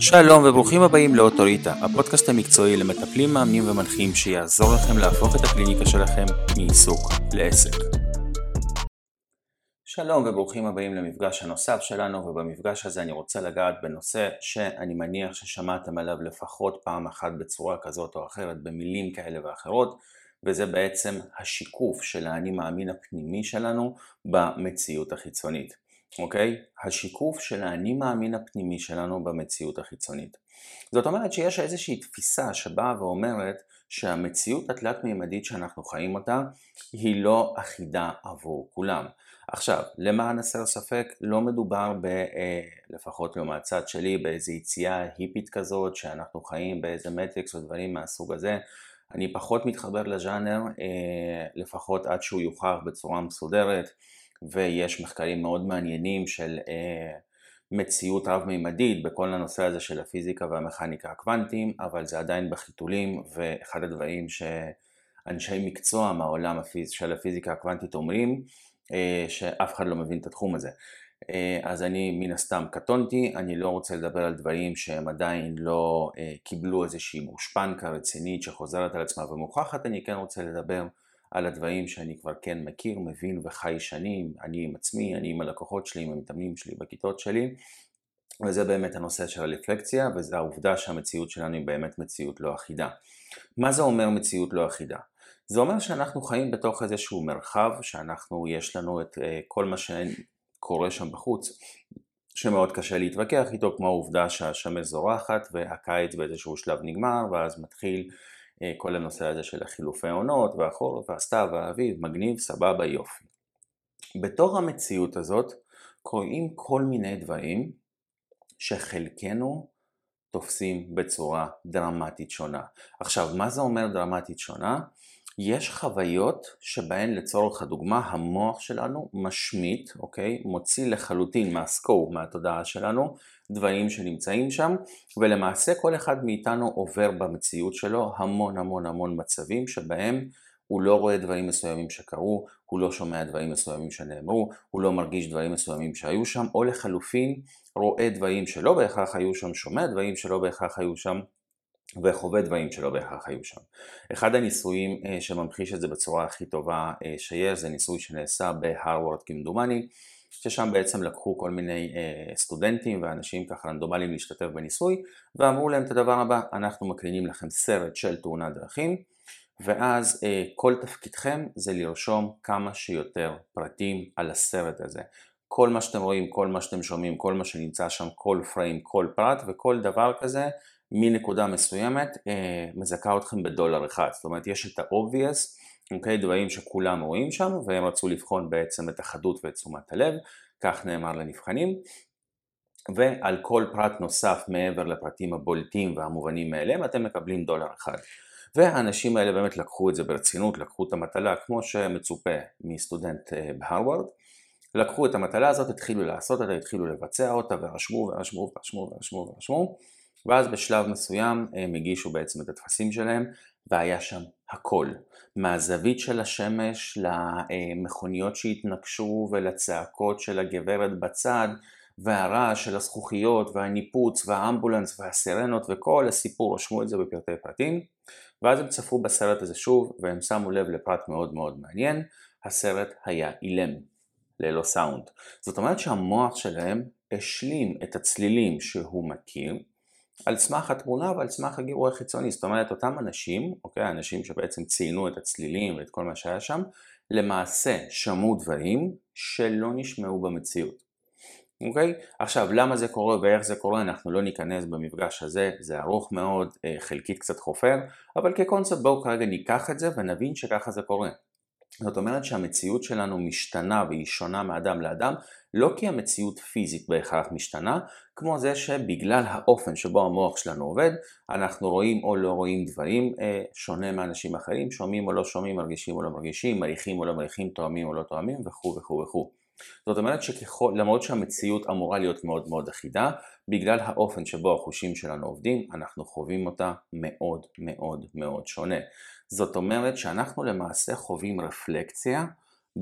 שלום וברוכים הבאים לאוטוריטה, הפודקאסט המקצועי למטפלים, מאמנים ומנחים שיעזור לכם להפוך את הקליניקה שלכם מעיסוק לעסק. שלום וברוכים הבאים למפגש הנוסף שלנו ובמפגש הזה אני רוצה לגעת בנושא שאני מניח ששמעתם עליו לפחות פעם אחת בצורה כזאת או אחרת במילים כאלה ואחרות וזה בעצם השיקוף של האני מאמין הפנימי שלנו במציאות החיצונית. אוקיי? השיקוף של האני מאמין הפנימי שלנו במציאות החיצונית. זאת אומרת שיש איזושהי תפיסה שבאה ואומרת שהמציאות התלת מימדית שאנחנו חיים אותה היא לא אחידה עבור כולם. עכשיו, למען הסר ספק, לא מדובר ב... אה, לפחות לא מהצד שלי, באיזו יציאה היפית כזאת, שאנחנו חיים באיזה מטריקס או דברים מהסוג הזה. אני פחות מתחבר לז'אנר, אה, לפחות עד שהוא יוכח בצורה מסודרת. ויש מחקרים מאוד מעניינים של אה, מציאות רב-מימדית בכל הנושא הזה של הפיזיקה והמכניקה הקוונטיים, אבל זה עדיין בחיתולים, ואחד הדברים שאנשי מקצוע מהעולם הפיז... של הפיזיקה הקוונטית אומרים, אה, שאף אחד לא מבין את התחום הזה. אה, אז אני מן הסתם קטונתי, אני לא רוצה לדבר על דברים שהם עדיין לא אה, קיבלו איזושהי גושפנקה רצינית שחוזרת על עצמה ומוכחת, אני כן רוצה לדבר על הדברים שאני כבר כן מכיר, מבין וחי שנים, אני עם עצמי, אני עם הלקוחות שלי, עם המתאמנים שלי בכיתות שלי, וזה באמת הנושא של הרפלקציה, וזה העובדה שהמציאות שלנו היא באמת מציאות לא אחידה. מה זה אומר מציאות לא אחידה? זה אומר שאנחנו חיים בתוך איזשהו מרחב, שאנחנו, יש לנו את uh, כל מה שקורה שם בחוץ, שמאוד קשה להתווכח איתו, כמו העובדה שהשמש זורחת והקיץ באיזשהו שלב נגמר, ואז מתחיל אה, כל הנושא הזה של החילופי עונות והחורף והסתיו והאביב, מגניב, סבבה, יופי. בתוך המציאות הזאת קורים כל מיני דברים שחלקנו תופסים בצורה דרמטית שונה. עכשיו, מה זה אומר דרמטית שונה? יש חוויות שבהן לצורך הדוגמה המוח שלנו משמיט, אוקיי? מוציא לחלוטין מהסקופ, מהתודעה שלנו, דברים שנמצאים שם, ולמעשה כל אחד מאיתנו עובר במציאות שלו המון המון המון מצבים שבהם הוא לא רואה דברים מסוימים שקרו, הוא לא שומע דברים מסוימים שנאמרו, הוא לא מרגיש דברים מסוימים שהיו שם, או לחלופין רואה דברים שלא בהכרח היו שם, שומע דברים שלא בהכרח היו שם, וחווה דברים שלא בהכרח היו שם. אחד הניסויים אה, שממחיש את זה בצורה הכי טובה אה, שיש, זה ניסוי שנעשה בהרווארד כמדומני, ששם בעצם לקחו כל מיני אה, סטודנטים ואנשים ככה רנדומליים להשתתף בניסוי, ואמרו להם את הדבר הבא, אנחנו מקרינים לכם סרט של תאונת דרכים, ואז כל תפקידכם זה לרשום כמה שיותר פרטים על הסרט הזה. כל מה שאתם רואים, כל מה שאתם שומעים, כל מה שנמצא שם, כל פריים, כל פרט וכל דבר כזה מנקודה מסוימת אה, מזכה אתכם בדולר אחד. זאת אומרת יש את ה-obvious, אוקיי, דברים שכולם רואים שם והם רצו לבחון בעצם את החדות ואת תשומת הלב, כך נאמר לנבחנים. ועל כל פרט נוסף מעבר לפרטים הבולטים והמובנים מאליהם אתם מקבלים דולר אחד. והאנשים האלה באמת לקחו את זה ברצינות, לקחו את המטלה כמו שמצופה מסטודנט אה, בהרווארד, לקחו את המטלה הזאת, התחילו לעשות אותה, התחילו לבצע אותה ורשמו ורשמו ורשמו ורשמו ורשמו ואז בשלב מסוים הם הגישו בעצם את הטפסים שלהם והיה שם הכל, מהזווית של השמש למכוניות שהתנגשו ולצעקות של הגברת בצד והרעש של הזכוכיות והניפוץ והאמבולנס והסירנות וכל הסיפור, רשמו את זה בפרטי פרטים. ואז הם צפו בסרט הזה שוב והם שמו לב לפרט מאוד מאוד מעניין, הסרט היה אילם, ללא סאונד. זאת אומרת שהמוח שלהם השלים את הצלילים שהוא מכיר על סמך התמונה ועל סמך הגירוי החיצוני, זאת אומרת אותם אנשים, אוקיי, אנשים שבעצם ציינו את הצלילים ואת כל מה שהיה שם, למעשה שמעו דברים שלא נשמעו במציאות. אוקיי? עכשיו למה זה קורה ואיך זה קורה אנחנו לא ניכנס במפגש הזה, זה ארוך מאוד, אה, חלקית קצת חופר, אבל כקונספט בואו כרגע ניקח את זה ונבין שככה זה קורה. זאת אומרת שהמציאות שלנו משתנה והיא שונה מאדם לאדם, לא כי המציאות פיזית בהכרח משתנה, כמו זה שבגלל האופן שבו המוח שלנו עובד, אנחנו רואים או לא רואים דברים אה, שונה מאנשים אחרים, שומעים או לא שומעים, מרגישים או לא מרגישים, מריחים או לא מריחים, תואמים או לא תואמים וכו' וכו' וכו'. זאת אומרת שלמרות שהמציאות אמורה להיות מאוד מאוד אחידה, בגלל האופן שבו החושים שלנו עובדים, אנחנו חווים אותה מאוד מאוד מאוד שונה. זאת אומרת שאנחנו למעשה חווים רפלקציה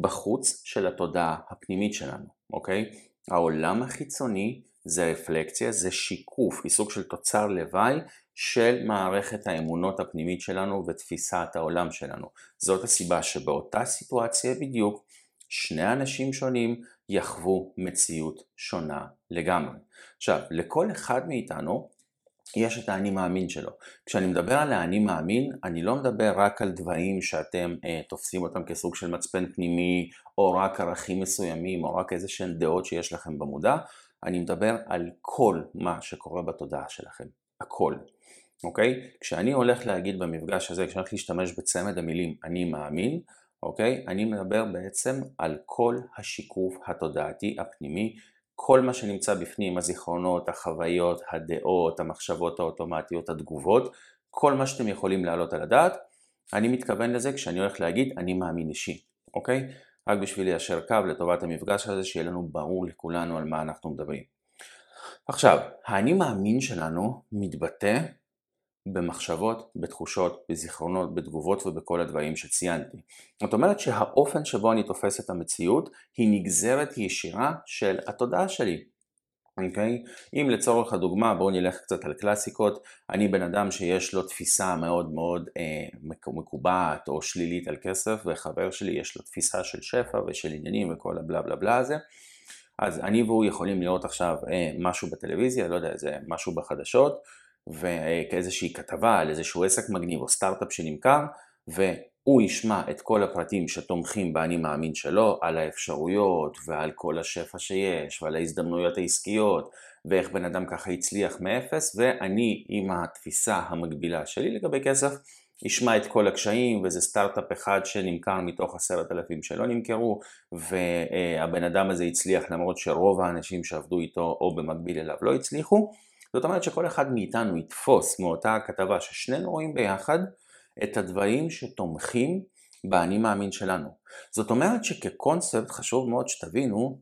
בחוץ של התודעה הפנימית שלנו, אוקיי? העולם החיצוני זה רפלקציה, זה שיקוף, היא סוג של תוצר לוואי של מערכת האמונות הפנימית שלנו ותפיסת העולם שלנו. זאת הסיבה שבאותה סיטואציה בדיוק שני אנשים שונים יחוו מציאות שונה לגמרי. עכשיו, לכל אחד מאיתנו יש את האני מאמין שלו. כשאני מדבר על האני מאמין, אני לא מדבר רק על דברים שאתם אה, תופסים אותם כסוג של מצפן פנימי, או רק ערכים מסוימים, או רק איזה שהן דעות שיש לכם במודע, אני מדבר על כל מה שקורה בתודעה שלכם. הכל. אוקיי? כשאני הולך להגיד במפגש הזה, כשאני הולך להשתמש בצמד המילים אני מאמין, אוקיי? אני מדבר בעצם על כל השיקוף התודעתי הפנימי, כל מה שנמצא בפנים, הזיכרונות, החוויות, הדעות, המחשבות האוטומטיות, התגובות, כל מה שאתם יכולים להעלות על הדעת, אני מתכוון לזה כשאני הולך להגיד אני מאמין אישי, אוקיי? רק בשביל ליישר קו לטובת המפגש הזה, שיהיה לנו ברור לכולנו על מה אנחנו מדברים. עכשיו, האני מאמין שלנו מתבטא במחשבות, בתחושות, בזיכרונות, בתגובות ובכל הדברים שציינתי. זאת אומרת שהאופן שבו אני תופס את המציאות היא נגזרת ישירה של התודעה שלי. אוקיי? Okay? אם לצורך הדוגמה, בואו נלך קצת על קלאסיקות, אני בן אדם שיש לו תפיסה מאוד מאוד אה, מקובעת או שלילית על כסף, וחבר שלי יש לו תפיסה של שפע ושל עניינים וכל הבלה בלה בלה הזה, אז אני והוא יכולים לראות עכשיו אה, משהו בטלוויזיה, לא יודע, איזה משהו בחדשות, וכאיזושהי כתבה על איזשהו עסק מגניב או סטארט-אפ שנמכר, והוא ישמע את כל הפרטים שתומכים באני מאמין שלו, על האפשרויות ועל כל השפע שיש ועל ההזדמנויות העסקיות ואיך בן אדם ככה הצליח מאפס, ואני עם התפיסה המקבילה שלי לגבי כסף, ישמע את כל הקשיים וזה סטארט-אפ אחד שנמכר מתוך עשרת אלפים שלא נמכרו והבן אדם הזה הצליח למרות שרוב האנשים שעבדו איתו או במקביל אליו לא הצליחו זאת אומרת שכל אחד מאיתנו יתפוס מאותה הכתבה ששנינו רואים ביחד את הדברים שתומכים באני מאמין שלנו. זאת אומרת שכקונספט חשוב מאוד שתבינו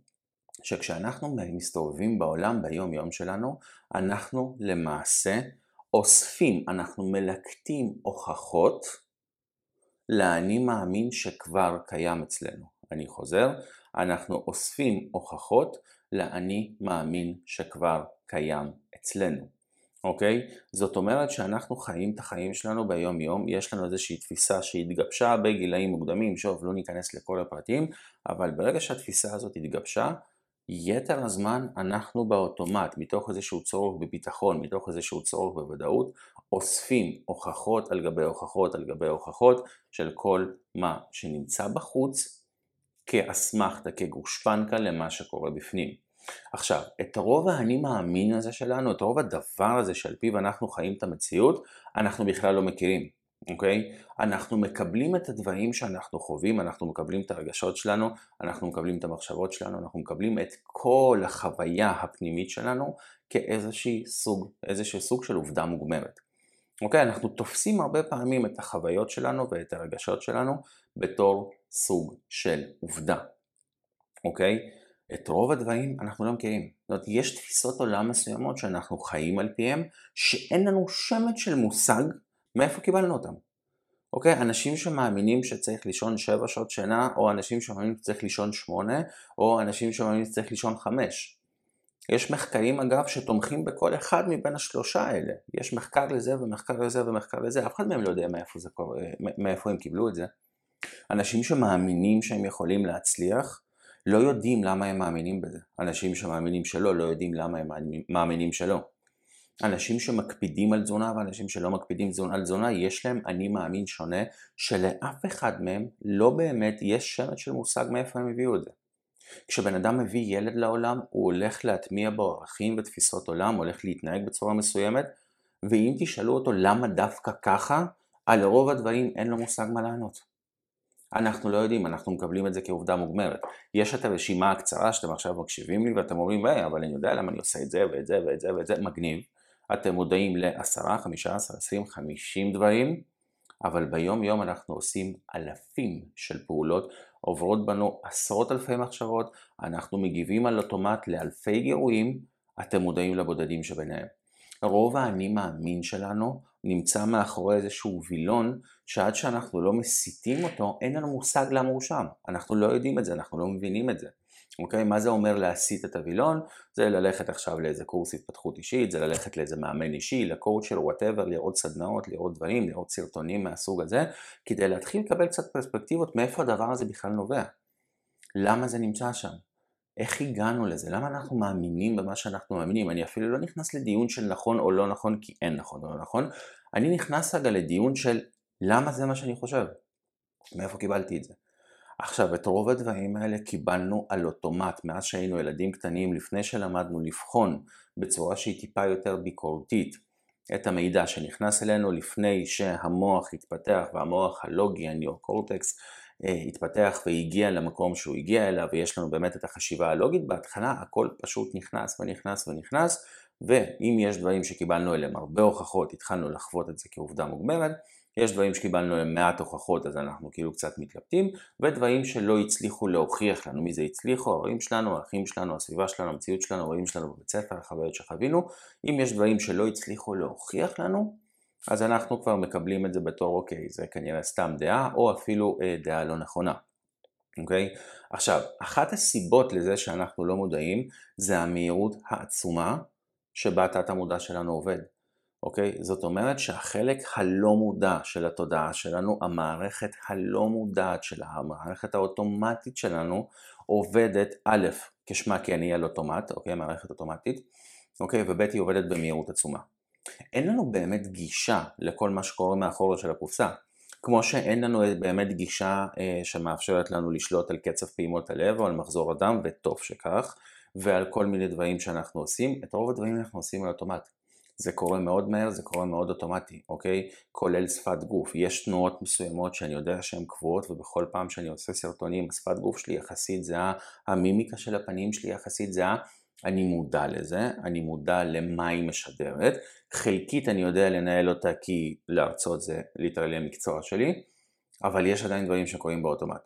שכשאנחנו מסתובבים בעולם ביום יום שלנו, אנחנו למעשה אוספים, אנחנו מלקטים הוכחות לאני מאמין שכבר קיים אצלנו. אני חוזר, אנחנו אוספים הוכחות לאני מאמין שכבר קיים אצלנו, אוקיי? זאת אומרת שאנחנו חיים את החיים שלנו ביום יום, יש לנו איזושהי תפיסה שהתגבשה בגילאים מוקדמים, שוב לא ניכנס לכל הפרטים, אבל ברגע שהתפיסה הזאת התגבשה, יתר הזמן אנחנו באוטומט, מתוך איזשהו צורך בביטחון, מתוך איזשהו צורך בוודאות, אוספים הוכחות על גבי הוכחות על גבי הוכחות של כל מה שנמצא בחוץ כאסמכתה, כגושפנקה למה שקורה בפנים. עכשיו, את הרוב האני מאמין הזה שלנו, את רוב הדבר הזה שעל פיו אנחנו חיים את המציאות, אנחנו בכלל לא מכירים, אוקיי? אנחנו מקבלים את הדברים שאנחנו חווים, אנחנו מקבלים את הרגשות שלנו, אנחנו מקבלים את המחשבות שלנו, אנחנו מקבלים את כל החוויה הפנימית שלנו כאיזשהו סוג, איזשהו סוג של עובדה מוגמרת. אוקיי? אנחנו תופסים הרבה פעמים את החוויות שלנו ואת הרגשות שלנו בתור סוג של עובדה. אוקיי? את רוב הדברים אנחנו לא מכירים. זאת אומרת, יש תפיסות עולם מסוימות שאנחנו חיים על פיהם, שאין לנו שמץ של מושג מאיפה קיבלנו אותם. אוקיי? אנשים שמאמינים שצריך לישון 7 שעות שינה, או אנשים שמאמינים שצריך לישון 8, או אנשים שמאמינים שצריך לישון 5. יש מחקרים אגב שתומכים בכל אחד מבין השלושה האלה. יש מחקר לזה ומחקר לזה ומחקר לזה, אף אחד מהם לא יודע מאיפה, זה מאיפה הם קיבלו את זה. אנשים שמאמינים שהם יכולים להצליח, לא יודעים למה הם מאמינים בזה. אנשים שמאמינים שלא, לא יודעים למה הם מאמינים שלא. אנשים שמקפידים על תזונה ואנשים שלא מקפידים על תזונה, יש להם אני מאמין שונה, שלאף אחד מהם לא באמת יש שמץ של מושג מאיפה הם הביאו את זה. כשבן אדם מביא ילד לעולם, הוא הולך להטמיע בו ערכים ותפיסות עולם, הולך להתנהג בצורה מסוימת, ואם תשאלו אותו למה דווקא ככה, על רוב הדברים אין לו מושג מה לענות. אנחנו לא יודעים, אנחנו מקבלים את זה כעובדה מוגמרת. יש את הרשימה הקצרה שאתם עכשיו מקשיבים לי ואתם אומרים, היי, אבל אני יודע למה אני עושה את זה ואת זה ואת זה ואת זה, מגניב. אתם מודעים ל-10, 15, 20, 50 דברים, אבל ביום יום אנחנו עושים אלפים של פעולות, עוברות בנו עשרות אלפי מחשבות, אנחנו מגיבים על אוטומט לאלפי גירויים, אתם מודעים לבודדים שביניהם. רוב האני מאמין שלנו נמצא מאחורי איזשהו וילון שעד שאנחנו לא מסיטים אותו אין לנו מושג למה הוא שם. אנחנו לא יודעים את זה, אנחנו לא מבינים את זה. אוקיי? מה זה אומר להסיט את הווילון? זה ללכת עכשיו לאיזה קורס התפתחות אישית, זה ללכת לאיזה מאמן אישי, ל coacher, whatever, לראות סדנאות, לראות דברים, לראות סרטונים מהסוג הזה, כדי להתחיל לקבל קצת פרספקטיבות מאיפה הדבר הזה בכלל נובע. למה זה נמצא שם? איך הגענו לזה? למה אנחנו מאמינים במה שאנחנו מאמינים? אני אפילו לא נכנס לדיון של נכון או לא נכון כי אין נכון או לא נכון, אני נכנס רגע לדיון של למה זה מה שאני חושב? מאיפה קיבלתי את זה? עכשיו, את רוב הדברים האלה קיבלנו על אוטומט מאז שהיינו ילדים קטנים, לפני שלמדנו לבחון בצורה שהיא טיפה יותר ביקורתית את המידע שנכנס אלינו לפני שהמוח התפתח והמוח הלוגי, הניאו-קורטקס, התפתח והגיע למקום שהוא הגיע אליו ויש לנו באמת את החשיבה הלוגית, בהתחלה הכל פשוט נכנס ונכנס ונכנס ואם יש דברים שקיבלנו אליהם הרבה הוכחות, התחלנו לחוות את זה כעובדה מוגמרת, יש דברים שקיבלנו להם מעט הוכחות אז אנחנו כאילו קצת מתלבטים, ודברים שלא הצליחו להוכיח לנו, מי זה הצליחו? ההורים שלנו, האחים שלנו, הסביבה שלנו, המציאות שלנו, ההורים שלנו בבית ספר, החוויות שחווינו, אם יש דברים שלא הצליחו להוכיח לנו, אז אנחנו כבר מקבלים את זה בתור אוקיי, זה כנראה סתם דעה, או אפילו אה, דעה לא נכונה. אוקיי? עכשיו, אחת הסיבות לזה שאנחנו לא מודעים זה המהירות העצומה שבה תת המודע שלנו עובד. אוקיי? זאת אומרת שהחלק הלא מודע של התודעה שלנו, המערכת הלא מודעת שלה, המערכת האוטומטית שלנו, עובדת א', כשמה כי אני על אוטומט, אוקיי? מערכת אוטומטית, אוקיי? וב' היא עובדת במהירות עצומה. אין לנו באמת גישה לכל מה שקורה מאחורה של הקופסה. כמו שאין לנו באמת גישה אה, שמאפשרת לנו לשלוט על קצב פעימות הלב או על מחזור הדם, וטוב שכך, ועל כל מיני דברים שאנחנו עושים, את רוב הדברים אנחנו עושים על אוטומט. זה קורה מאוד מהר, זה קורה מאוד אוטומטי, אוקיי? כולל שפת גוף. יש תנועות מסוימות שאני יודע שהן קבועות ובכל פעם שאני עושה סרטונים, השפת גוף שלי יחסית זהה, המימיקה של הפנים שלי יחסית זהה, אני מודע לזה, אני מודע למה היא משדרת. חלקית אני יודע לנהל אותה כי להרצות זה ליטרלי המקצוע שלי, אבל יש עדיין דברים שקורים באוטומט.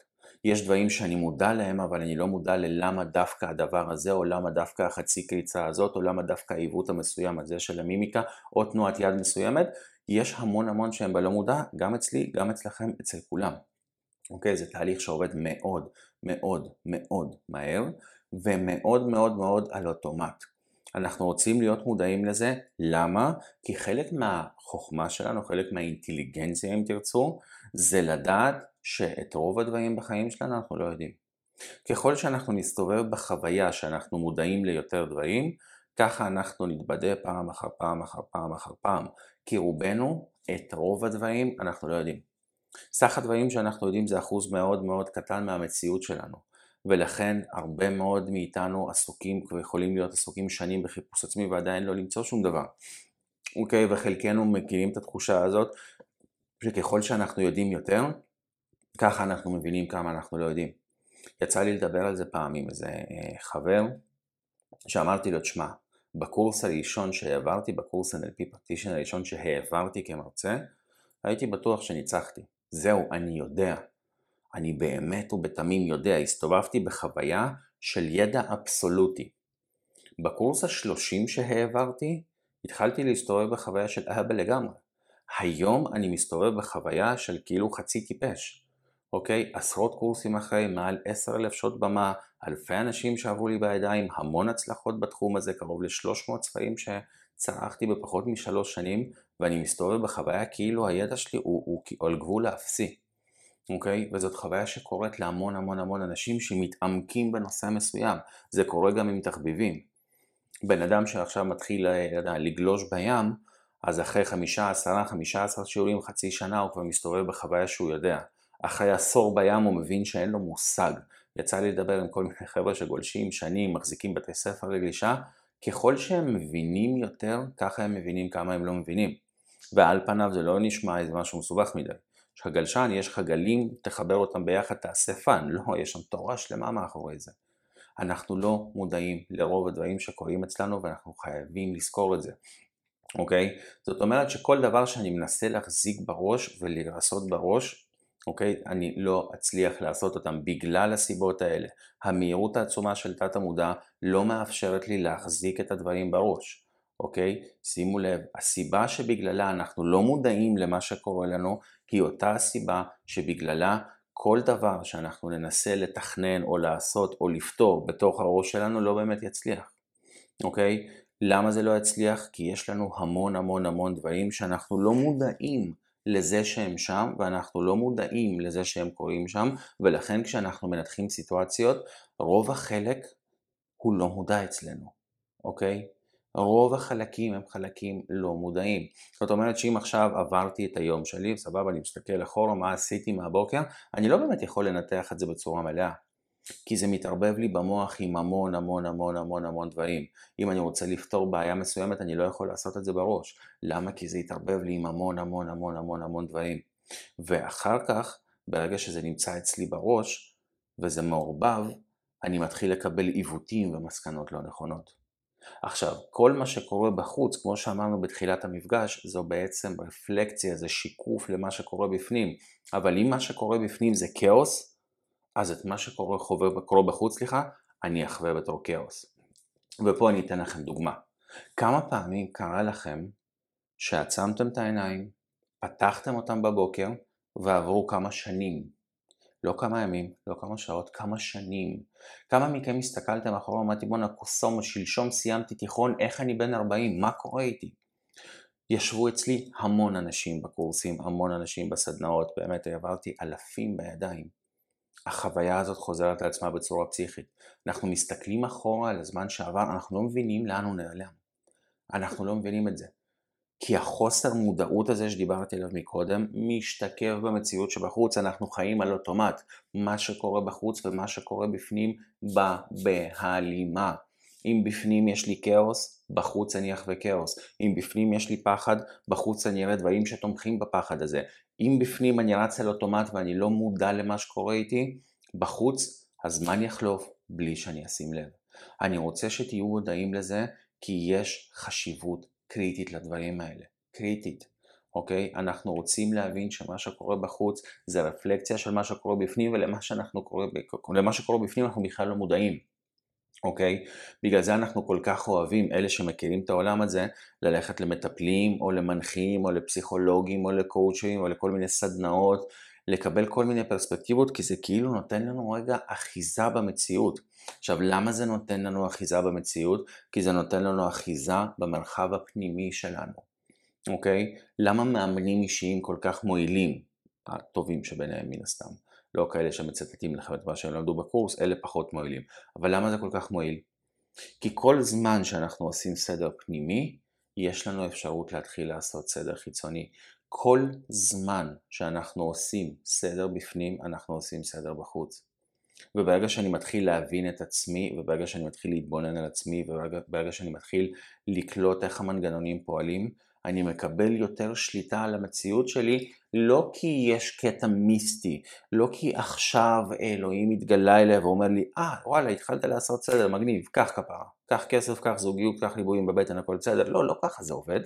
יש דברים שאני מודע להם, אבל אני לא מודע ללמה דווקא הדבר הזה, או למה דווקא החצי קריצה הזאת, או למה דווקא העיוות המסוים הזה של המימיקה, או תנועת יד מסוימת. יש המון המון שהם בלא מודע, גם אצלי, גם אצלכם, אצל כולם. אוקיי? זה תהליך שעובד מאוד מאוד מאוד מהר, ומאוד מאוד מאוד על אוטומט. אנחנו רוצים להיות מודעים לזה, למה? כי חלק מהחוכמה שלנו, חלק מהאינטליגנציה אם תרצו, זה לדעת שאת רוב הדברים בחיים שלנו אנחנו לא יודעים. ככל שאנחנו נסתובב בחוויה שאנחנו מודעים ליותר דברים, ככה אנחנו נתבדה פעם אחר פעם אחר פעם אחר פעם, כי רובנו את רוב הדברים אנחנו לא יודעים. סך הדברים שאנחנו יודעים זה אחוז מאוד מאוד קטן מהמציאות שלנו, ולכן הרבה מאוד מאיתנו עסוקים ויכולים להיות עסוקים שנים בחיפוש עצמי ועדיין לא למצוא שום דבר. אוקיי, וחלקנו מכירים את התחושה הזאת שככל שאנחנו יודעים יותר, ככה אנחנו מבינים כמה אנחנו לא יודעים. יצא לי לדבר על זה פעם עם איזה אה, חבר, שאמרתי לו, תשמע, בקורס הראשון שהעברתי, בקורס NLP פרקטישן הראשון שהעברתי כמרצה, הייתי בטוח שניצחתי. זהו, אני יודע. אני באמת ובתמים יודע, הסתובבתי בחוויה של ידע אבסולוטי. בקורס השלושים שהעברתי, התחלתי להסתובב בחוויה של אבא לגמרי. היום אני מסתובב בחוויה של כאילו חצי טיפש. אוקיי? עשרות קורסים אחרי, מעל עשר אלף שעות במה, אלפי אנשים שעברו לי בידיים, המון הצלחות בתחום הזה, קרוב ל-300 ספרים שצרחתי בפחות משלוש שנים, ואני מסתובב בחוויה כאילו הידע שלי הוא, הוא, הוא על גבול האפסי. אוקיי? וזאת חוויה שקורית להמון המון המון אנשים שמתעמקים בנושא מסוים. זה קורה גם עם תחביבים. בן אדם שעכשיו מתחיל יודע, לגלוש בים, אז אחרי חמישה, עשרה, חמישה עשר שיעורים, חצי שנה, הוא כבר מסתובב בחוויה שהוא יודע. אחרי עשור בים הוא מבין שאין לו מושג. יצא לי לדבר עם כל מיני חבר'ה שגולשים שנים, מחזיקים בתי ספר לגלישה, ככל שהם מבינים יותר, ככה הם מבינים כמה הם לא מבינים. ועל פניו זה לא נשמע איזה משהו מסובך מדי. יש לך גלשן, יש לך גלים, תחבר אותם ביחד, תעשה fun. לא, יש שם תורה שלמה מאחורי זה. אנחנו לא מודעים לרוב הדברים שקורים אצלנו ואנחנו חייבים לזכור את זה. אוקיי? זאת אומרת שכל דבר שאני מנסה להחזיק בראש ולעשות בראש, אוקיי? אני לא אצליח לעשות אותם בגלל הסיבות האלה. המהירות העצומה של תת המודע לא מאפשרת לי להחזיק את הדברים בראש, אוקיי? שימו לב, הסיבה שבגללה אנחנו לא מודעים למה שקורה לנו היא אותה הסיבה שבגללה כל דבר שאנחנו ננסה לתכנן או לעשות או לפתור בתוך הראש שלנו לא באמת יצליח, אוקיי? למה זה לא יצליח? כי יש לנו המון המון המון דברים שאנחנו לא מודעים לזה שהם שם ואנחנו לא מודעים לזה שהם קורים שם ולכן כשאנחנו מנתחים סיטואציות רוב החלק הוא לא מודע אצלנו, אוקיי? רוב החלקים הם חלקים לא מודעים. זאת אומרת שאם עכשיו עברתי את היום שלי, סבבה, אני מסתכל אחורה מה עשיתי מהבוקר, אני לא באמת יכול לנתח את זה בצורה מלאה. כי זה מתערבב לי במוח עם המון המון המון המון המון דברים. אם אני רוצה לפתור בעיה מסוימת אני לא יכול לעשות את זה בראש. למה? כי זה יתערבב לי עם המון המון המון המון המון דברים. ואחר כך, ברגע שזה נמצא אצלי בראש וזה מעורבב, אני מתחיל לקבל עיוותים ומסקנות לא נכונות. עכשיו, כל מה שקורה בחוץ, כמו שאמרנו בתחילת המפגש, זו בעצם רפלקציה, זה שיקוף למה שקורה בפנים. אבל אם מה שקורה בפנים זה כאוס, אז את מה שקורה חווה, קורה בחוץ, סליחה, אני אחווה בתור כאוס. ופה אני אתן לכם דוגמה. כמה פעמים קרה לכם שעצמתם את העיניים, פתחתם אותם בבוקר ועברו כמה שנים לא כמה ימים, לא כמה שעות, כמה שנים. כמה מכם הסתכלתם אחורה ואמרתי בואנה קוסומו, שלשום סיימתי תיכון, איך אני בן 40, מה קורה איתי? ישבו אצלי המון אנשים בקורסים, המון אנשים בסדנאות, באמת העברתי אלפים בידיים. החוויה הזאת חוזרת לעצמה בצורה פסיכית. אנחנו מסתכלים אחורה על הזמן שעבר, אנחנו לא מבינים לאן הוא נעלם. אנחנו לא מבינים את זה. כי החוסר מודעות הזה שדיברתי עליו מקודם משתקף במציאות שבחוץ, אנחנו חיים על אוטומט, מה שקורה בחוץ ומה שקורה בפנים בא בהלימה. אם בפנים יש לי כאוס, בחוץ אני אחווה כאוס. אם בפנים יש לי פחד, בחוץ אני אראה דברים שתומכים בפחד הזה. אם בפנים אני רץ על אוטומט ואני לא מודע למה שקורה איתי, בחוץ הזמן יחלוף בלי שאני אשים לב. אני רוצה שתהיו מודעים לזה כי יש חשיבות קריטית לדברים האלה, קריטית, אוקיי? אנחנו רוצים להבין שמה שקורה בחוץ זה רפלקציה של מה שקורה בפנים ולמה שאנחנו קורא, למה שקורה בפנים אנחנו בכלל לא מודעים, אוקיי? בגלל זה אנחנו כל כך אוהבים, אלה שמכירים את העולם הזה, ללכת למטפלים או למנחים או לפסיכולוגים או לקואוצ'רים או לכל מיני סדנאות, לקבל כל מיני פרספקטיבות כי זה כאילו נותן לנו רגע אחיזה במציאות. עכשיו, למה זה נותן לנו אחיזה במציאות? כי זה נותן לנו אחיזה במרחב הפנימי שלנו, אוקיי? למה מאמנים אישיים כל כך מועילים? הטובים שביניהם מן הסתם. לא כאלה שמצטטים לכם את מה שהם למדו בקורס, אלה פחות מועילים. אבל למה זה כל כך מועיל? כי כל זמן שאנחנו עושים סדר פנימי, יש לנו אפשרות להתחיל לעשות סדר חיצוני. כל זמן שאנחנו עושים סדר בפנים, אנחנו עושים סדר בחוץ. וברגע שאני מתחיל להבין את עצמי, וברגע שאני מתחיל להתבונן על עצמי, וברגע שאני מתחיל לקלוט איך המנגנונים פועלים, אני מקבל יותר שליטה על המציאות שלי, לא כי יש קטע מיסטי, לא כי עכשיו אלוהים מתגלה אליי ואומר לי, אה, ah, וואלה, התחלת לעשות סדר, מגניב, קח כפרה, קח כסף, קח זוגיות, קח ליבויים בבטן, הכל בסדר. לא, לא ככה זה עובד.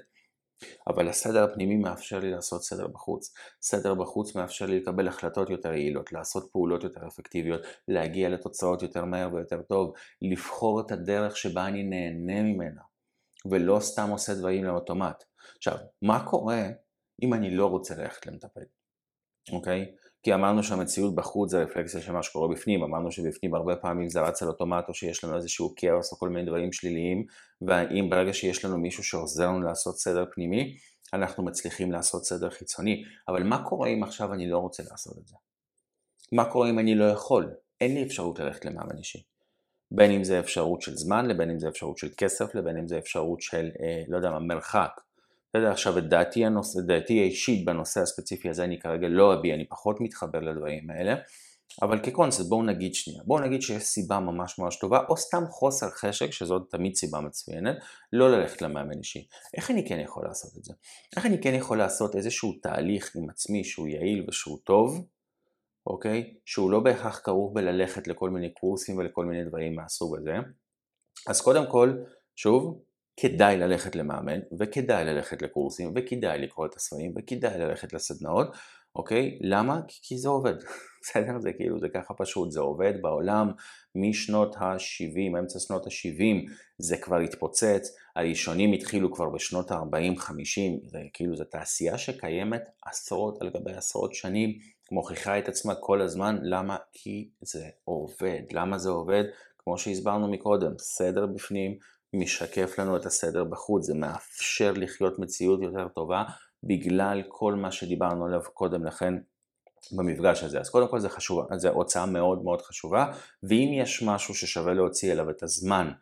אבל הסדר הפנימי מאפשר לי לעשות סדר בחוץ. סדר בחוץ מאפשר לי לקבל החלטות יותר יעילות, לעשות פעולות יותר אפקטיביות, להגיע לתוצאות יותר מהר ויותר טוב, לבחור את הדרך שבה אני נהנה ממנה, ולא סתם עושה דברים לאוטומט. עכשיו, מה קורה אם אני לא רוצה ללכת למטפל, אוקיי? כי אמרנו שהמציאות בחוץ זה רפלקציה של מה שקורה בפנים, אמרנו שבפנים הרבה פעמים זה רץ על אוטומט או שיש לנו איזשהו כאוס או כל מיני דברים שליליים, ואם ברגע שיש לנו מישהו שעוזר לנו לעשות סדר פנימי, אנחנו מצליחים לעשות סדר חיצוני. אבל מה קורה אם עכשיו אני לא רוצה לעשות את זה? מה קורה אם אני לא יכול? אין לי אפשרות ללכת למאמן אישי. בין אם זה אפשרות של זמן, לבין אם זה אפשרות של כסף, לבין אם זה אפשרות של, אה, לא יודע מה, מרחק. בסדר, עכשיו את דעתי, הנושא, דעתי האישית בנושא הספציפי הזה אני כרגע לא אביע, אני פחות מתחבר לדברים האלה, אבל כקונספט בואו נגיד שנייה, בואו נגיד שיש סיבה ממש ממש טובה, או סתם חוסר חשק, שזאת תמיד סיבה מצוינת, לא ללכת למאמן אישי. איך אני כן יכול לעשות את זה? איך אני כן יכול לעשות איזשהו תהליך עם עצמי שהוא יעיל ושהוא טוב, אוקיי? שהוא לא בהכרח כרוך בללכת לכל מיני קורסים ולכל מיני דברים מהסוג הזה. אז קודם כל, שוב, כדאי ללכת למאמן, וכדאי ללכת לקורסים, וכדאי לקרוא את הספרים, וכדאי ללכת לסדנאות, אוקיי? למה? כי זה עובד. בסדר? זה כאילו, זה ככה פשוט, זה עובד בעולם משנות ה-70, אמצע שנות ה-70 זה כבר התפוצץ, הראשונים התחילו כבר בשנות ה-40-50, זה כאילו, זו תעשייה שקיימת עשרות על גבי עשרות שנים, מוכיחה את עצמה כל הזמן, למה? כי זה עובד. למה זה עובד? כמו שהסברנו מקודם, סדר בפנים משקף לנו את הסדר בחוץ, זה מאפשר לחיות מציאות יותר טובה בגלל כל מה שדיברנו עליו קודם לכן במפגש הזה. אז קודם כל זה חשוב, זו הוצאה מאוד מאוד חשובה, ואם יש משהו ששווה להוציא אליו את הזמן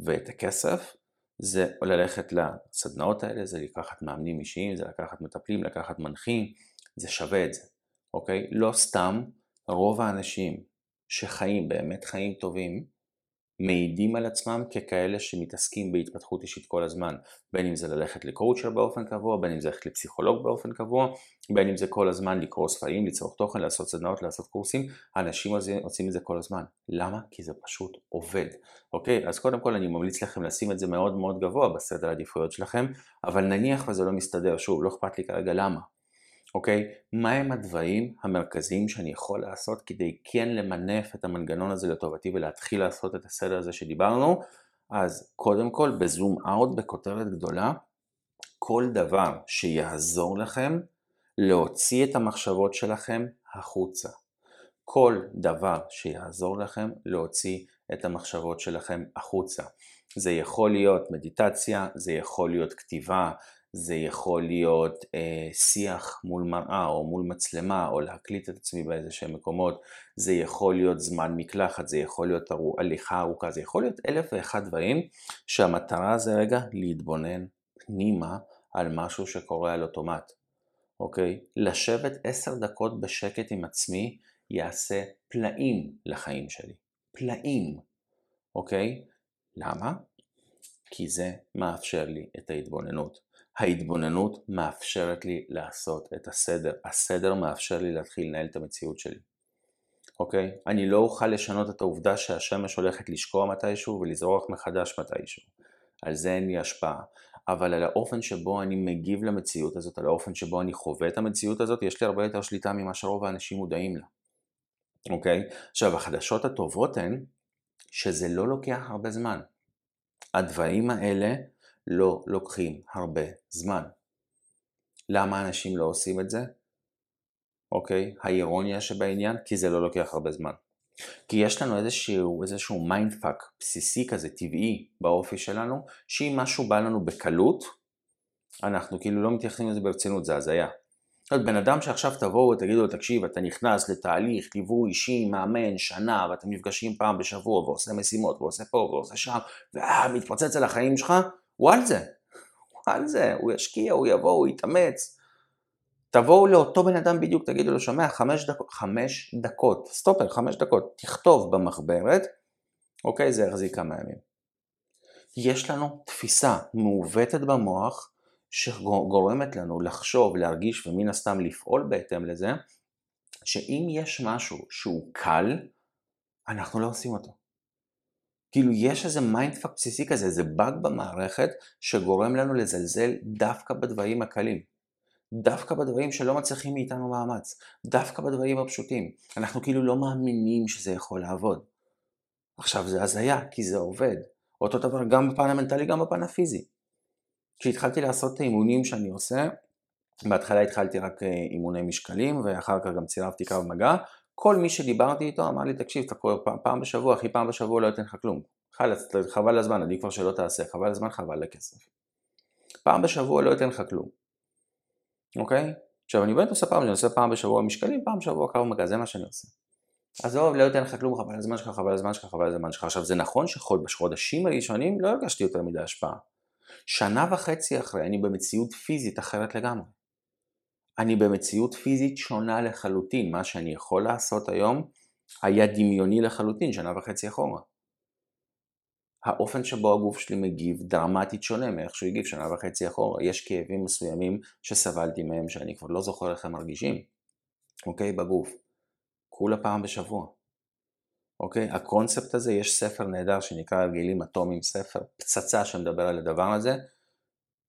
ואת הכסף, זה ללכת לסדנאות האלה, זה לקחת מאמנים אישיים, זה לקחת מטפלים, לקחת מנחים, זה שווה את זה, אוקיי? לא סתם רוב האנשים שחיים באמת חיים טובים, מעידים על עצמם ככאלה שמתעסקים בהתפתחות אישית כל הזמן, בין אם זה ללכת לקואוצ'ר באופן קבוע, בין אם זה ללכת לפסיכולוג באופן קבוע, בין אם זה כל הזמן לקרוא ספרים, לצרוך תוכן, לעשות סדנאות, לעשות קורסים, אנשים עושים את זה כל הזמן. למה? כי זה פשוט עובד, אוקיי? אז קודם כל אני ממליץ לכם לשים את זה מאוד מאוד גבוה בסדר העדיפויות שלכם, אבל נניח וזה לא מסתדר, שוב, לא אכפת לי כרגע למה. אוקיי? מהם הדברים המרכזיים שאני יכול לעשות כדי כן למנף את המנגנון הזה לטובתי ולהתחיל לעשות את הסדר הזה שדיברנו? אז קודם כל בזום אאוט בכותרת גדולה, כל דבר שיעזור לכם להוציא את המחשבות שלכם החוצה. כל דבר שיעזור לכם להוציא את המחשבות שלכם החוצה. זה יכול להיות מדיטציה, זה יכול להיות כתיבה, זה יכול להיות אה, שיח מול מראה או מול מצלמה או להקליט את עצמי באיזה שהם מקומות, זה יכול להיות זמן מקלחת, זה יכול להיות הליכה ארוכה, זה יכול להיות אלף ואחד דברים שהמטרה זה רגע להתבונן פנימה על משהו שקורה על אוטומט, אוקיי? לשבת עשר דקות בשקט עם עצמי יעשה פלאים לחיים שלי, פלאים, אוקיי? למה? כי זה מאפשר לי את ההתבוננות. ההתבוננות מאפשרת לי לעשות את הסדר. הסדר מאפשר לי להתחיל לנהל את המציאות שלי. אוקיי? אני לא אוכל לשנות את העובדה שהשמש הולכת לשקוע מתישהו ולזרוח מחדש מתישהו. על זה אין לי השפעה. אבל על האופן שבו אני מגיב למציאות הזאת, על האופן שבו אני חווה את המציאות הזאת, יש לי הרבה יותר שליטה ממה שרוב האנשים מודעים לה. אוקיי? עכשיו, החדשות הטובות הן שזה לא לוקח הרבה זמן. הדברים האלה לא לוקחים הרבה זמן. למה אנשים לא עושים את זה? אוקיי, האירוניה שבעניין, כי זה לא לוקח הרבה זמן. כי יש לנו איזשהו, איזשהו mindfuck בסיסי כזה, טבעי, באופי שלנו, שאם משהו בא לנו בקלות, אנחנו כאילו לא מתייחסים לזה ברצינות, זה הזיה. זאת בן אדם שעכשיו תבואו ותגידו לו, תקשיב, אתה נכנס לתהליך ליווי אישי, מאמן, שנה, ואתם נפגשים פעם בשבוע, ועושה משימות, ועושה פה, ועושה שם, ומתפוצץ על החיים שלך, הוא על זה, הוא על זה, הוא ישקיע, הוא יבוא, הוא יתאמץ. תבואו לאותו בן אדם בדיוק, תגידו לו, שומע, חמש דקות, חמש דקות, סטופר, חמש דקות, תכתוב במחברת, אוקיי, זה יחזיק כמה ימים. יש לנו תפיסה מעוותת במוח, שגורמת לנו לחשוב, להרגיש ומן הסתם לפעול בהתאם לזה, שאם יש משהו שהוא קל, אנחנו לא עושים אותו. כאילו יש איזה mindfuck בסיסי כזה, איזה באג במערכת שגורם לנו לזלזל דווקא בדברים הקלים. דווקא בדברים שלא מצריכים מאיתנו מאמץ. דווקא בדברים הפשוטים. אנחנו כאילו לא מאמינים שזה יכול לעבוד. עכשיו זה הזיה, כי זה עובד. אותו דבר גם בפן המנטלי, גם בפן הפיזי. כשהתחלתי לעשות את האימונים שאני עושה, בהתחלה התחלתי רק אה, אימוני משקלים, ואחר כך גם צירפתי קו מגע, כל מי שדיברתי איתו אמר לי, תקשיב, אתה קורא פעם, פעם בשבוע, אחי פעם בשבוע לא ייתן לך כלום. חלאס, חבל הזמן, עדיף כבר שלא תעשה, חבל הזמן, חבל לכסף. פעם בשבוע לא ייתן לך כלום. אוקיי? עכשיו אני באמת עושה פעם, אני עושה פעם בשבוע משקלים, פעם בשבוע קו מגע, זה מה שאני עושה. עזוב, לא ייתן לך כלום, חבל הזמן שלך, חבל הזמן שלך, חבל הזמן שלך. עכשיו זה נכון שבחודשים הראשונים לא הרגשתי יותר מדי השפעה. שנה וחצי אחרי אני במציאות פיזית אחרת לגמרי. אני במציאות פיזית שונה לחלוטין. מה שאני יכול לעשות היום היה דמיוני לחלוטין שנה וחצי אחורה. האופן שבו הגוף שלי מגיב דרמטית שונה מאיך שהוא הגיב שנה וחצי אחורה. יש כאבים מסוימים שסבלתי מהם שאני כבר לא זוכר איך הם מרגישים, אוקיי? בגוף. כולה פעם בשבוע. אוקיי? הקונספט הזה, יש ספר נהדר שנקרא הרגלים אטומיים, ספר פצצה שמדבר על הדבר הזה,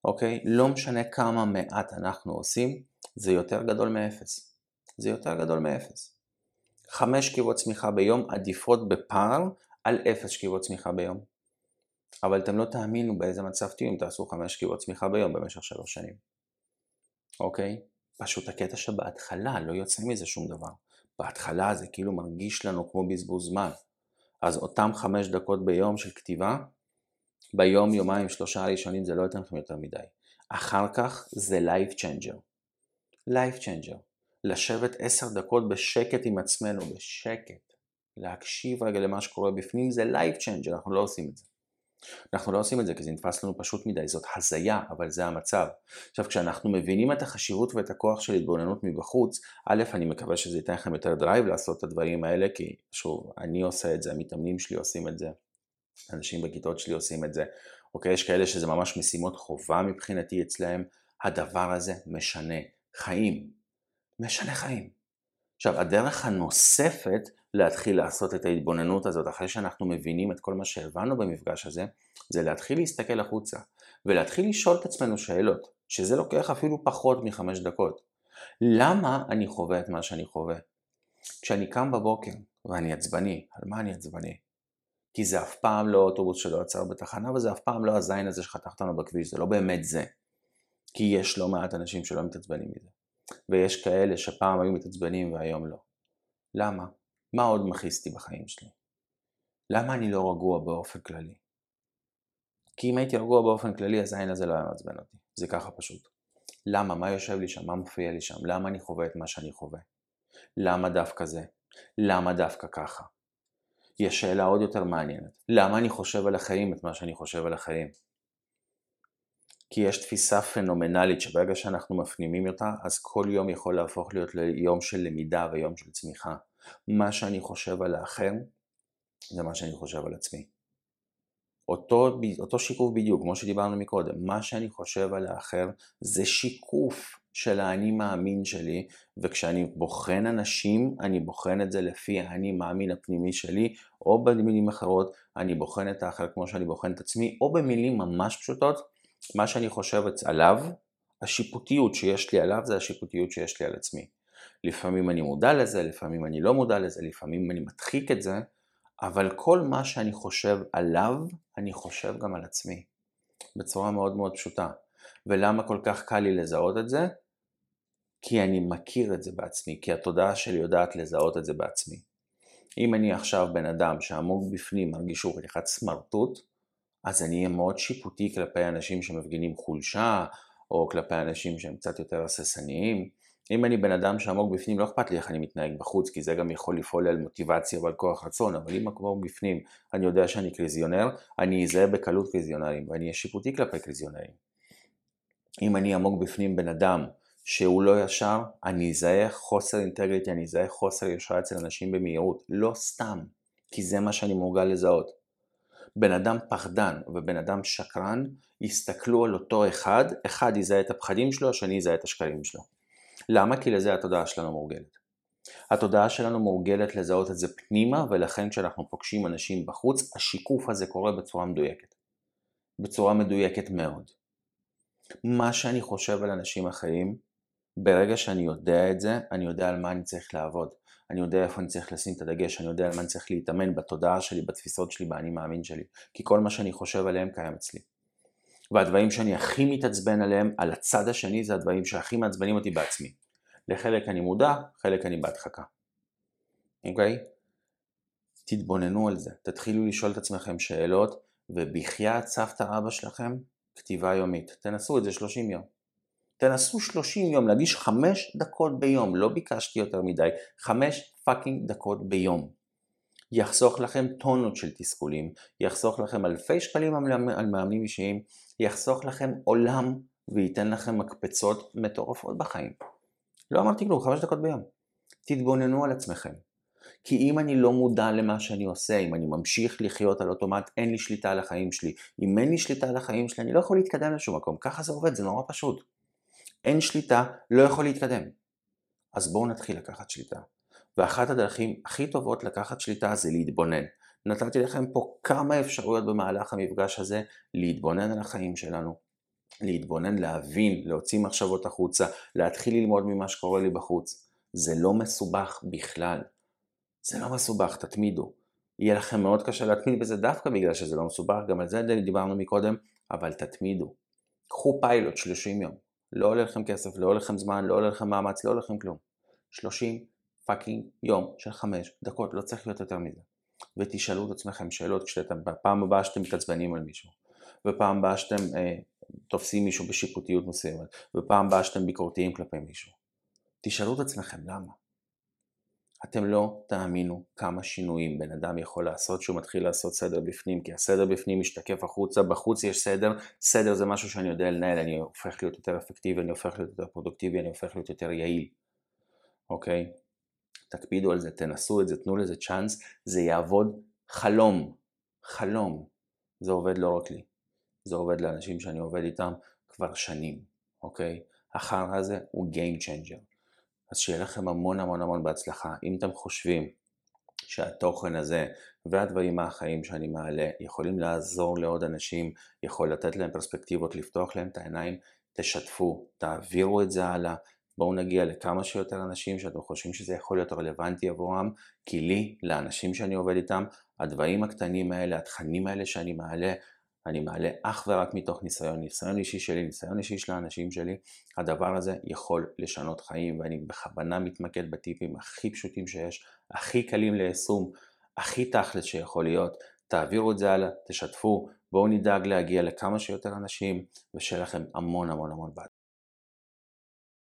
אוקיי? לא משנה כמה מעט אנחנו עושים, זה יותר גדול מאפס. זה יותר גדול מאפס. חמש שכיבות צמיחה ביום עדיפות בפער על אפס שכיבות צמיחה ביום. אבל אתם לא תאמינו באיזה מצב תהיו אם תעשו חמש שכיבות צמיחה ביום במשך שלוש שנים. אוקיי? פשוט הקטע שבהתחלה לא יוצא מזה שום דבר. בהתחלה זה כאילו מרגיש לנו כמו בזבוז זמן. אז אותם חמש דקות ביום של כתיבה, ביום, יומיים, שלושה הראשונים זה לא ייתן לכם יותר מדי. אחר כך זה life changer. life changer. לשבת עשר דקות בשקט עם עצמנו, בשקט. להקשיב רגע למה שקורה בפנים זה life changer, אנחנו לא עושים את זה. אנחנו לא עושים את זה כי זה נתפס לנו פשוט מדי, זאת הזיה, אבל זה המצב. עכשיו, כשאנחנו מבינים את החשיבות ואת הכוח של התבוננות מבחוץ, א', אני מקווה שזה ייתן לכם יותר drive לעשות את הדברים האלה, כי שוב, אני עושה את זה, המתאמנים שלי עושים את זה, אנשים בכיתות שלי עושים את זה, אוקיי? יש כאלה שזה ממש משימות חובה מבחינתי אצלהם, הדבר הזה משנה חיים. משנה חיים. עכשיו, הדרך הנוספת להתחיל לעשות את ההתבוננות הזאת, אחרי שאנחנו מבינים את כל מה שהבנו במפגש הזה, זה להתחיל להסתכל החוצה, ולהתחיל לשאול את עצמנו שאלות, שזה לוקח אפילו פחות מחמש דקות. למה אני חווה את מה שאני חווה? כשאני קם בבוקר ואני עצבני, על מה אני עצבני? כי זה אף פעם לא אוטובוס שלא עצר בתחנה, וזה אף פעם לא הזין הזה שחתכת לנו בכביש, זה לא באמת זה. כי יש לא מעט אנשים שלא מתעצבנים מזה. ויש כאלה שפעם היו מתעצבנים והיום לא. למה? מה עוד מכעיס אותי בחיים שלי? למה אני לא רגוע באופן כללי? כי אם הייתי רגוע באופן כללי, אז העין הזה לא היה מעצבן אותי. זה ככה פשוט. למה? מה יושב לי שם? מה מופיע לי שם? למה אני חווה את מה שאני חווה? למה דווקא זה? למה דווקא ככה? יש שאלה עוד יותר מעניינת. למה אני חושב על החיים את מה שאני חושב על החיים? כי יש תפיסה פנומנלית שברגע שאנחנו מפנימים אותה, אז כל יום יכול להפוך להיות ליום של למידה ויום של צמיחה. מה שאני חושב על האחר, זה מה שאני חושב על עצמי. אותו, אותו שיקוף בדיוק, כמו שדיברנו מקודם, מה שאני חושב על האחר זה שיקוף של האני מאמין שלי, וכשאני בוחן אנשים, אני בוחן את זה לפי האני מאמין הפנימי שלי, או במילים אחרות, אני בוחן את האחר כמו שאני בוחן את עצמי, או במילים ממש פשוטות, מה שאני חושב עליו, השיפוטיות שיש לי עליו זה השיפוטיות שיש לי על עצמי. לפעמים אני מודע לזה, לפעמים אני לא מודע לזה, לפעמים אני מדחיק את זה, אבל כל מה שאני חושב עליו, אני חושב גם על עצמי. בצורה מאוד מאוד פשוטה. ולמה כל כך קל לי לזהות את זה? כי אני מכיר את זה בעצמי, כי התודעה שלי יודעת לזהות את זה בעצמי. אם אני עכשיו בן אדם שעמוק בפנים מרגיש שהוא חתיכת סמרטוט, אז אני אהיה מאוד שיפוטי כלפי אנשים שמפגינים חולשה, או כלפי אנשים שהם קצת יותר הססניים. אם אני בן אדם שעמוק בפנים, לא אכפת לי איך אני מתנהג בחוץ, כי זה גם יכול לפעול על מוטיבציה ועל כוח רצון, אבל אם עמוק בפנים אני יודע שאני קריזיונר, אני אזהה בקלות קריזיונרים, ואני אהיה שיפוטי כלפי קריזיונרים. אם אני עמוק בפנים בן אדם שהוא לא ישר, אני אזהה חוסר אינטגריטי, אני אזהה חוסר ישר אצל אנשים במהירות, לא סתם, כי זה מה שאני מורגל לזהות. בן אדם פחדן ובן אדם שקרן יסתכלו על אותו אחד, אחד יזהה את הפחדים שלו, השני יזהה את השקרים שלו. למה? כי לזה התודעה שלנו מורגלת. התודעה שלנו מורגלת לזהות את זה פנימה, ולכן כשאנחנו פוגשים אנשים בחוץ, השיקוף הזה קורה בצורה מדויקת. בצורה מדויקת מאוד. מה שאני חושב על אנשים אחרים, ברגע שאני יודע את זה, אני יודע על מה אני צריך לעבוד. אני יודע איפה אני צריך לשים את הדגש, אני יודע על מה אני צריך להתאמן בתודעה שלי, בתפיסות שלי, באני מאמין שלי. כי כל מה שאני חושב עליהם קיים אצלי. והדברים שאני הכי מתעצבן עליהם, על הצד השני, זה הדברים שהכי מעצבנים אותי בעצמי. לחלק אני מודע, חלק אני בהדחקה. אוקיי? Okay? תתבוננו על זה, תתחילו לשאול את עצמכם שאלות, ובחייאת סבתא אבא שלכם, כתיבה יומית. תנסו את זה 30 יום. תנסו 30 יום, להקדיש 5 דקות ביום, לא ביקשתי יותר מדי, 5 fucking דקות ביום. יחסוך לכם טונות של תסכולים, יחסוך לכם אלפי שקלים על מאמנים אישיים, יחסוך לכם עולם וייתן לכם מקפצות מטורפות בחיים. לא אמרתי כלום, 5 דקות ביום. תתבוננו על עצמכם. כי אם אני לא מודע למה שאני עושה, אם אני ממשיך לחיות על אוטומט, אין לי שליטה על החיים שלי. אם אין לי שליטה על החיים שלי, אני לא יכול להתקדם לשום מקום. ככה זה עובד, זה נורא פשוט. אין שליטה, לא יכול להתקדם. אז בואו נתחיל לקחת שליטה. ואחת הדרכים הכי טובות לקחת שליטה זה להתבונן. נתתי לכם פה כמה אפשרויות במהלך המפגש הזה להתבונן על החיים שלנו, להתבונן, להבין, להוציא מחשבות החוצה, להתחיל ללמוד ממה שקורה לי בחוץ. זה לא מסובך בכלל. זה לא מסובך, תתמידו. יהיה לכם מאוד קשה להתמיד בזה דווקא בגלל שזה לא מסובך, גם על זה דיברנו מקודם, אבל תתמידו. קחו פיילוט 30 יום. לא עולה לכם כסף, לא עולה לכם זמן, לא עולה לכם מאמץ, לא עולה לכם כלום. 30 fucking יום של 5 דקות, לא צריך להיות יותר מזה. ותשאלו את עצמכם שאלות כשאתם, בפעם הבאה שאתם מתעצבנים על מישהו, ופעם הבאה שאתם אה, תופסים מישהו בשיפוטיות מסוימת, ופעם הבאה שאתם ביקורתיים כלפי מישהו. תשאלו את עצמכם למה. אתם לא תאמינו כמה שינויים בן אדם יכול לעשות שהוא מתחיל לעשות סדר בפנים, כי הסדר בפנים משתקף החוצה, בחוץ יש סדר, סדר זה משהו שאני יודע לנהל, אני הופך להיות יותר אפקטיבי, אני הופך להיות יותר פרודוקטיבי, אני הופך להיות יותר יעיל, אוקיי? תקפידו על זה, תנסו את זה, תנו לזה צ'אנס, זה יעבוד חלום, חלום. זה עובד לא רק לי, זה עובד לאנשים שאני עובד איתם כבר שנים, אוקיי? החרא הזה הוא Game Changer. אז שיהיה לכם המון המון המון בהצלחה. אם אתם חושבים שהתוכן הזה והדברים מהחיים שאני מעלה יכולים לעזור לעוד אנשים, יכול לתת להם פרספקטיבות, לפתוח להם את העיניים, תשתפו, תעבירו את זה הלאה, בואו נגיע לכמה שיותר אנשים שאתם חושבים שזה יכול להיות רלוונטי עבורם, כי לי, לאנשים שאני עובד איתם, הדברים הקטנים האלה, התכנים האלה שאני מעלה, אני מעלה אך ורק מתוך ניסיון, ניסיון אישי שלי, ניסיון אישי של האנשים שלי, הדבר הזה יכול לשנות חיים ואני בכוונה מתמקד בטיפים הכי פשוטים שיש, הכי קלים ליישום, הכי תכלס שיכול להיות, תעבירו את זה הלאה, תשתפו, בואו נדאג להגיע לכמה שיותר אנשים ושיהיה לכם המון המון המון בעד.